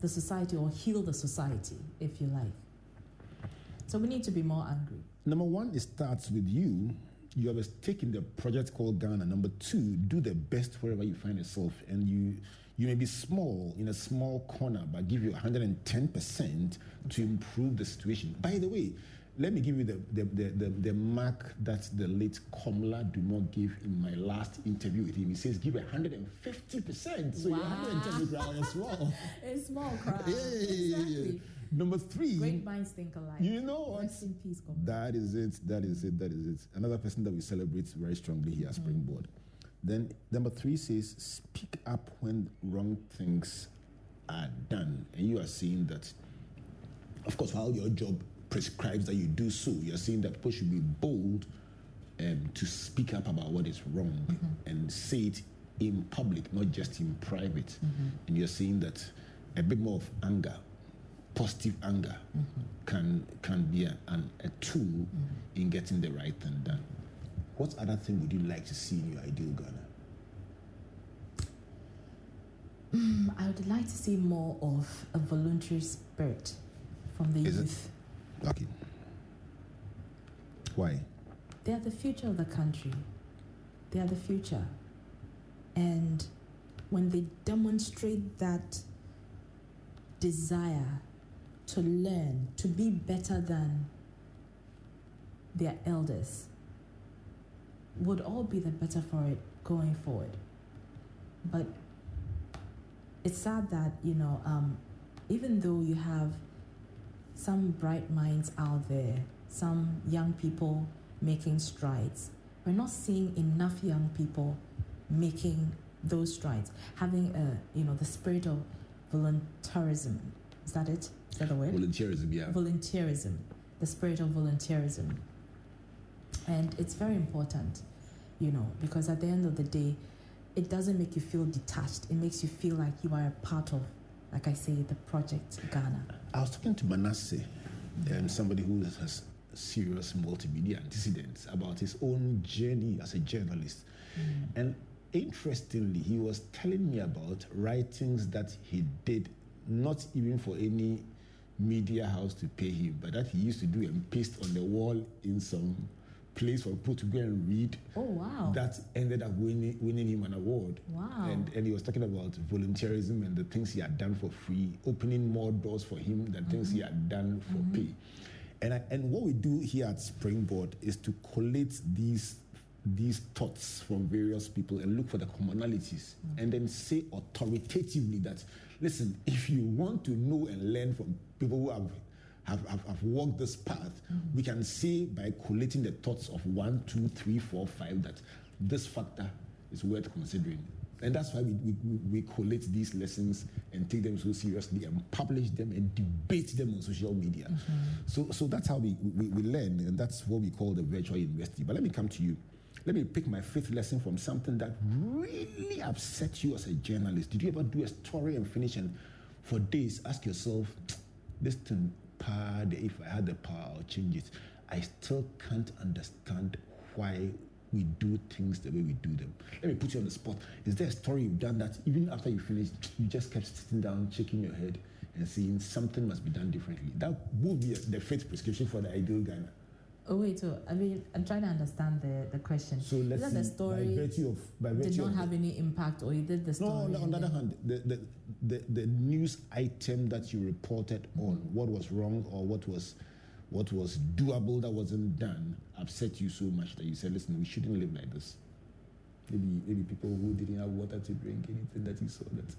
the society or heal the society, if you like. So we need to be more angry. Number one, it starts with you. You have taken the project called Ghana. Number two, do the best wherever you find yourself. And you you may be small in a small corner, but give you 110% to improve the situation. By the way, let me give you the, the, the, the, the mark that the late Komla Dumont gave in my last interview with him. He says, give 150%. So wow. you're 110 as well. a small crowd. Yeah, yeah, yeah, exactly. Number three. Great minds think alike. You know what? Rest in peace, That is it. That is it. That is it. Another person that we celebrate very strongly here at mm-hmm. Springboard. Then number three says, speak up when wrong things are done. And you are seeing that, of course, while your job prescribes that you do so. You're saying that people should be bold um, to speak up about what is wrong mm-hmm. and say it in public, not just in private. Mm-hmm. And you're saying that a bit more of anger, positive anger, mm-hmm. can can be a, an, a tool mm-hmm. in getting the right thing done. What other thing would you like to see in your ideal Ghana? Mm, I would like to see more of a voluntary spirit from the is youth. It? Okay. Why? They are the future of the country. They are the future. And when they demonstrate that desire to learn, to be better than their elders, would all be the better for it going forward. But it's sad that, you know, um, even though you have some bright minds out there, some young people making strides. We're not seeing enough young people making those strides, having a you know the spirit of voluntarism. Is that it? Is that the word? Volunteerism, yeah. Volunteerism, the spirit of volunteerism, and it's very important, you know, because at the end of the day, it doesn't make you feel detached. It makes you feel like you are a part of like I say, the project Ghana. I was talking to Manasseh, um, somebody who has serious multimedia antecedents, about his own journey as a journalist. Mm. And interestingly, he was telling me about writings that he did, not even for any media house to pay him, but that he used to do and paste on the wall in some place for people to go and read. Oh wow! That ended up winning winning him an award. Wow! And and he was talking about volunteerism and the things he had done for free, opening more doors for him than mm-hmm. things he had done for mm-hmm. pay. And I, and what we do here at Springboard is to collate these these thoughts from various people and look for the commonalities mm-hmm. and then say authoritatively that listen if you want to know and learn from people who have have, have, have walked this path, mm-hmm. we can say by collating the thoughts of one, two, three, four, five that this factor is worth considering. And that's why we, we, we collate these lessons and take them so seriously and publish them and debate them on social media. Mm-hmm. So, so that's how we, we, we learn, and that's what we call the virtual university. But let me come to you. Let me pick my fifth lesson from something that really upset you as a journalist. Did you ever do a story and finish and for days ask yourself, this thing power, if I had the power, I'll change it. I still can't understand why we do things the way we do them. Let me put you on the spot. Is there a story you've done that even after you finished, you just kept sitting down, shaking your head, and saying something must be done differently? That would be the fifth prescription for the ideal Ghana. Oh wait, so I mean, I'm trying to understand the, the question. So let's Is that see, the story by virtue of by did virtue not of have any impact, or you did the story? on, the- on the other hand, the, the, the, the news item that you reported on Mm-hmm. what was wrong or what was what was doable that wasn't done upset you so much that you said, listen, we shouldn't live like this. Maybe maybe people who didn't have water to drink, anything that you saw that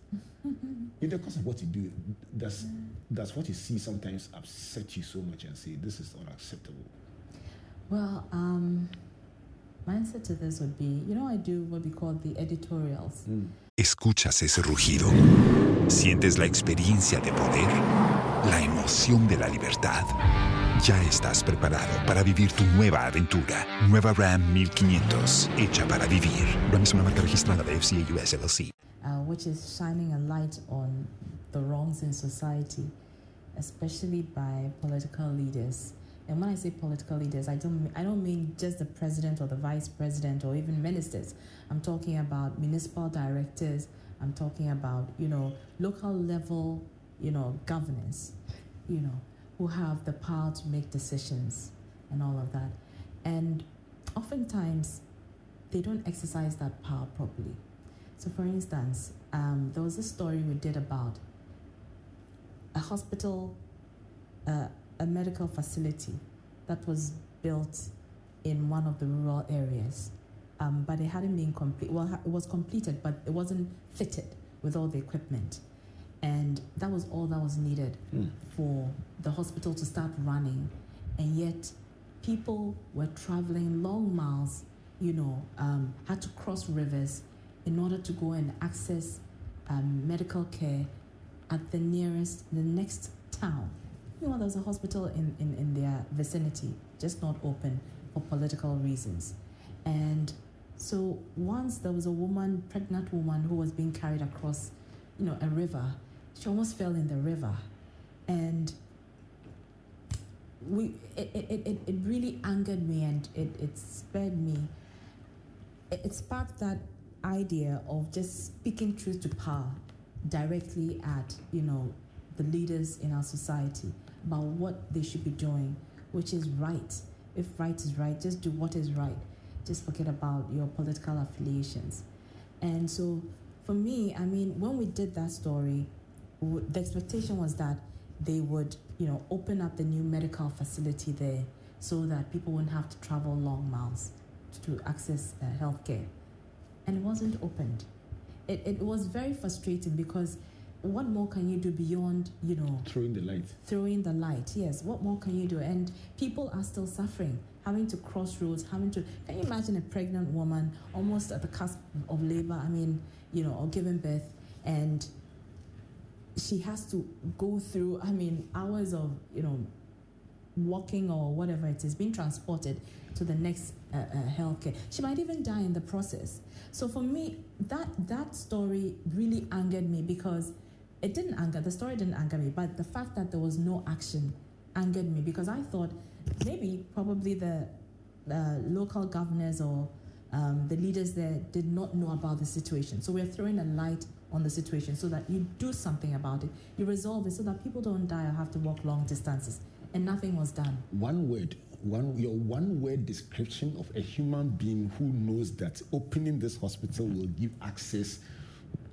in the course of what you do, that's that's what you see sometimes upset you so much and say, This is unacceptable. Well, um, my answer to this would be, you know, I do what we call the editorials. Escuchas ese rugido. Sientes la experiencia de poder, la emoción de la libertad. Ya estás preparado para vivir tu nueva aventura. Nueva Ram 1500, hecha para vivir. Ram es una marca registrada de FCA US LLC. uh, which is shining a light on the wrongs in society, especially by political leaders. And when I say political leaders, I don't I don't mean just the president or the vice president or even ministers. I'm talking about municipal directors. I'm talking about you know local level you know governance, you know who have the power to make decisions and all of that. And oftentimes they don't exercise that power properly. So, for instance, um, there was a story we did about a hospital, uh, a medical facility that was built in one of the rural areas, um, but it hadn't been complete. Well, it was completed, but it wasn't fitted with all the equipment, and that was all that was needed for the hospital to start running, and yet people were traveling long miles, you know, um, had to cross rivers in order to go and access um, medical care at the nearest, the next town. You know, there was a hospital in, in, in their vicinity, just not open for political reasons. And so once there was a woman, pregnant woman, who was being carried across, you know, a river. She almost fell in the river. And we it, it, it, it really angered me and it, it spurred me it, it sparked that idea of just speaking truth to power directly at you know the leaders in our society about what they should be doing which is right if right is right just do what is right just forget about your political affiliations and so for me i mean when we did that story the expectation was that they would, you know, open up the new medical facility there so that people wouldn't have to travel long miles to access uh, healthcare. And it wasn't opened. It, it was very frustrating because what more can you do beyond, you know, Throwing the light. throwing the light. Yes, what more can you do? And people are still suffering, having to cross roads, having to. Can you imagine a pregnant woman almost at the cusp of labor? I mean, you know, or giving birth, and she has to go through. I mean, hours of you know, walking or whatever it is, being transported to the next uh, uh, healthcare. She might even die in the process. So for me, that that story really angered me because it didn't anger the story didn't anger me, but the fact that there was no action angered me because I thought maybe probably the uh, local governors or um, the leaders there did not know about the situation. So we're throwing a light on the situation so that you do something about it. You resolve it so that people don't die or have to walk long distances. And nothing was done. One word, one your one word description of a human being who knows that opening this hospital will give access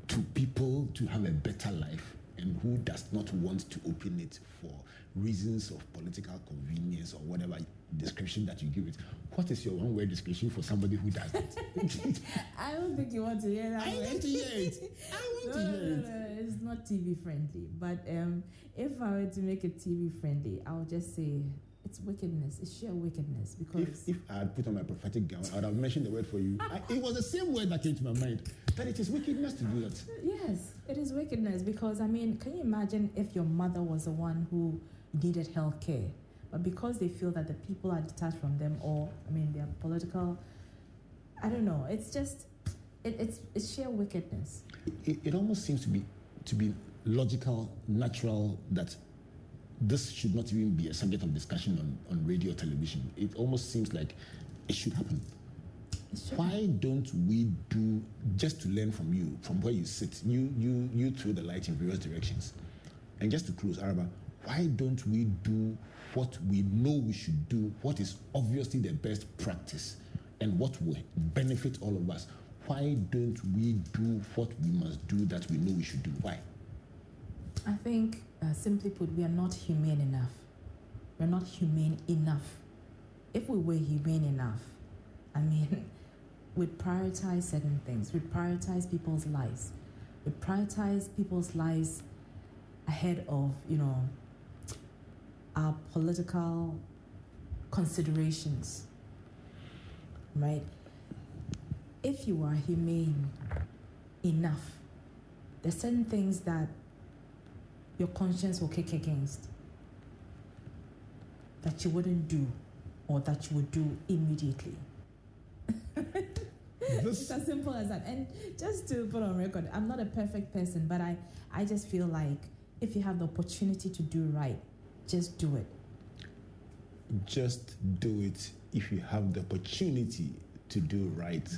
to people to have a better life and who does not want to open it for reasons of political convenience or whatever description that you give it. What is your one word description for somebody who does that? I don't think you want to hear that. I word. want to hear it. I want no, to hear no, it. no, it's not TV friendly. But um, if I were to make it TV friendly, I would just say it's wickedness. It's sheer wickedness because If, if I had put on my prophetic gown, I would have mentioned the word for you. I, it was the same word that came to my mind that it is wickedness to do that. yes, it is wickedness. Because I mean, can you imagine if your mother was the one who needed health care, but because they feel that the people are detached from them, or I mean, their political, I don't know. It's just, it, it's it's sheer wickedness. It, it almost seems to be to be logical, natural that this should not even be a subject of discussion on, on radio or television. It almost seems like it should happen. Why don't we do just to learn from you, from where you sit? You you you throw the light in various directions. And just to close, Araba, why don't we do what we know we should do, what is obviously the best practice, and what will benefit all of us. Why don't we do what we must do that we know we should do? Why? I think, uh, simply put, we are not humane enough. We're not humane enough. If we were humane enough, I mean, we'd prioritize certain things. We'd prioritize people's lives. We'd prioritize people's lives ahead of, you know, our political considerations. Right? If you are humane enough, there's certain things that your conscience will kick against that you wouldn't do or that you would do immediately. it's as simple as that. And just to put on record, I'm not a perfect person, but I, I just feel like if you have the opportunity to do right, just do it. Just do it if you have the opportunity to do right.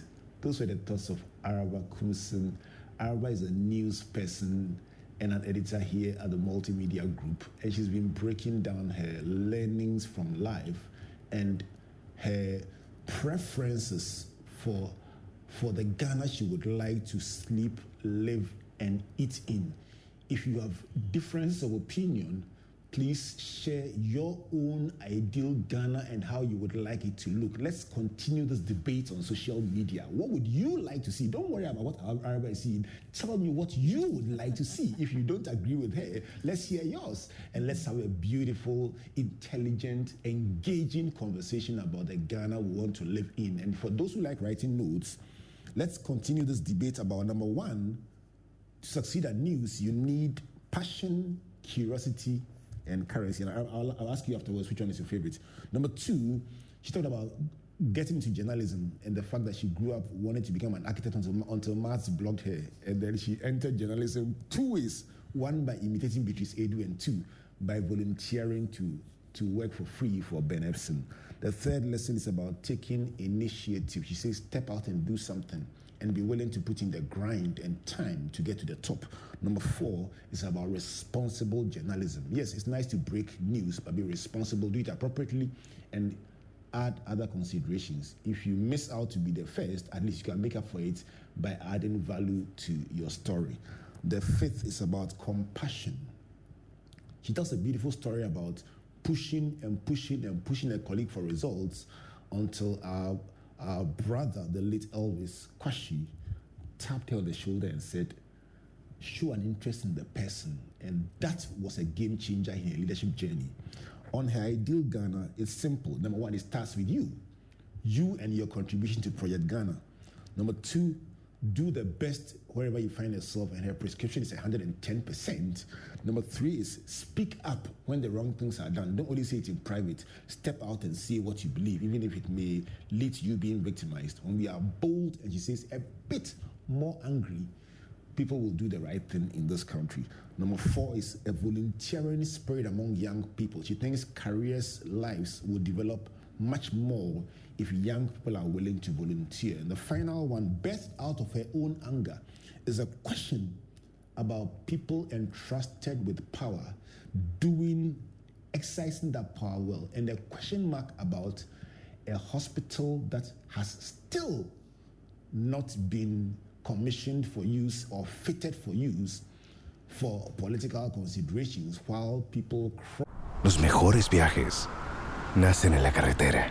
Those were the thoughts of Araba Koomson. Araba is a news person and an editor here at the Multimedia Group, and she's been breaking down her learnings from life and her preferences for for the Ghana she would like to sleep, live, and eat in. If you have differences of opinion, please share your own ideal Ghana and how you would like it to look. Let's continue this debate on social media. What would you like to see? Don't worry about what Araba is seeing. Tell me what you would like to see. If you don't agree with her, let's hear yours. And let's have a beautiful, intelligent, engaging conversation about the Ghana we want to live in. And for those who like writing notes, let's continue this debate about number one, to succeed at news, you need passion, curiosity, and currency. And I'll, I'll, ask you afterwards which one is your favorite. Number two, she talked about getting into journalism and the fact that she grew up wanting to become an architect until, until Maths blocked her. And then she entered journalism two ways one by imitating Beatrice Edu, and two by volunteering to, to work for free for Ben Ephson. The third lesson is about taking initiative. She says, step out and do something and be willing to put in the grind and time to get to the top. Number four is about responsible journalism. Yes, it's nice to break news, but be responsible, do it appropriately, and add other considerations. If you miss out to be the first, at least you can make up for it by adding value to your story. The fifth is about compassion. She tells a beautiful story about pushing and pushing and pushing a colleague for results until our our brother, the late Elvis Kwashie, tapped her on the shoulder and said, Show an interest in the person. And that was a game changer in her leadership journey. On her ideal Ghana, it's simple. Number one, it starts with you, you and your contribution to Project Ghana. Number two, do the best wherever you find yourself, and her prescription is 110%. Number three is speak up when the wrong things are done. Don't only say it in private. Step out and say what you believe, even if it may lead to you being victimized. When we are bold, and she says a bit more angry, people will do the right thing in this country. Number four is a volunteering spirit among young people. She thinks careers, lives will develop much more if young people are willing to volunteer. And the final one, birthed out of her own anger, is a question about people entrusted with power doing, exercising that power well, and a question mark about a hospital that has still not been commissioned for use or fitted for use for political considerations while people. Los mejores viajes nacen en la carretera,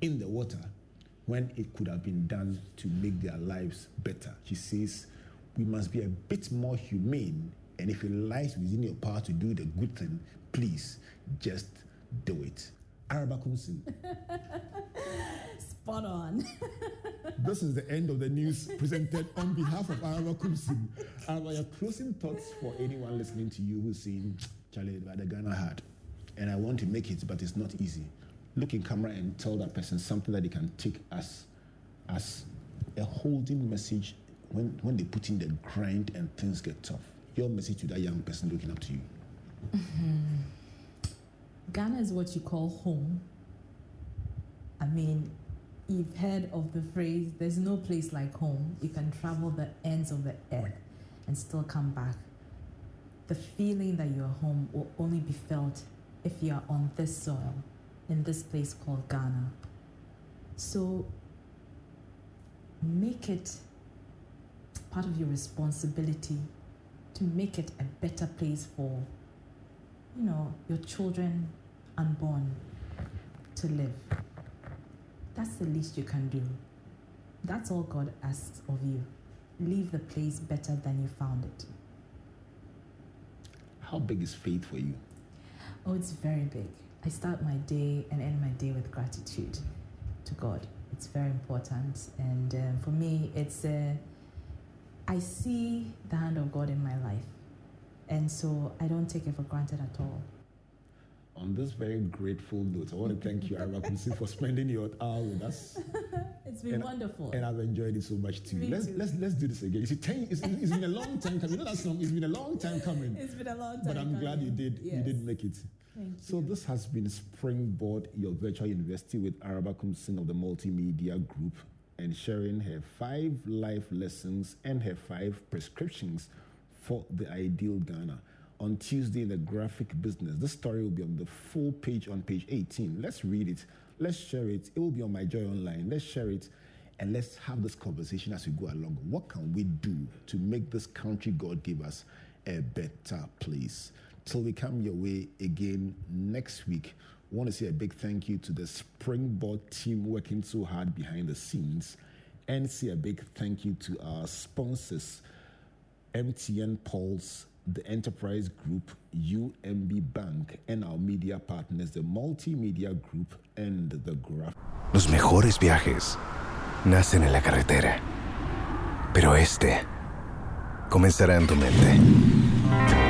In the water when it could have been done to make their lives better. She says we must be a bit more humane, and if it lies within your power to do the good thing, please just do it. Araba Koomson. Spot on. this is the end of the news presented on behalf of Araba Koomson. Araba, your closing thoughts for anyone listening to you who's saying, Charlie, the Ghana had. and I want to make it, but it's not easy. Look in camera and tell that person something that they can take as as a holding message when, when they put in the grind and things get tough. Your message to that young person looking up to you. Mm-hmm. Ghana is what you call home. I mean, you've heard of the phrase, there's no place like home. You can travel the ends of the earth and still come back. The feeling that you're home will only be felt if you are on this soil, in this place called Ghana. So make it part of your responsibility to make it a better place for you know your children unborn to live. That's the least you can do. That's all god asks of you. Leave the place better than you found it. How big is faith for you? oh it's very big i start my day and end my day with gratitude to god it's very important and um, for me it's uh, i see the hand of god in my life and so i don't take it for granted at all On this very grateful note, I want to thank you, Ira Koomson, for spending your hour with us. it's been And- wonderful And I've enjoyed it so much too. Me let's, too. let's let's do this again. You see, ten, it's, it's been a long time coming. You know that song? It's been a long time coming. it's been a long time But I'm glad you did you Yes. did make it. So this has been Springboard, your virtual university with Araba Koomson of the Multimedia Group and sharing her five life lessons and her five prescriptions for the ideal Ghana. On Tuesday in the graphic business, this story will be on the full page on page 18. Let's read it. Let's share it. It will be on My Joy Online. Let's share it and let's have this conversation as we go along. What can we do to make this country God gave us a better place? Till we come your way again next week, I want to say a big thank you to the Springboard team working so hard behind the scenes, and say a big thank you to our sponsors, MTN Pulse, the Enterprise Group, UMB Bank, and our media partners, the Multimedia Group and the Graph. Los mejores viajes nacen en la carretera, pero este comenzará en tu mente.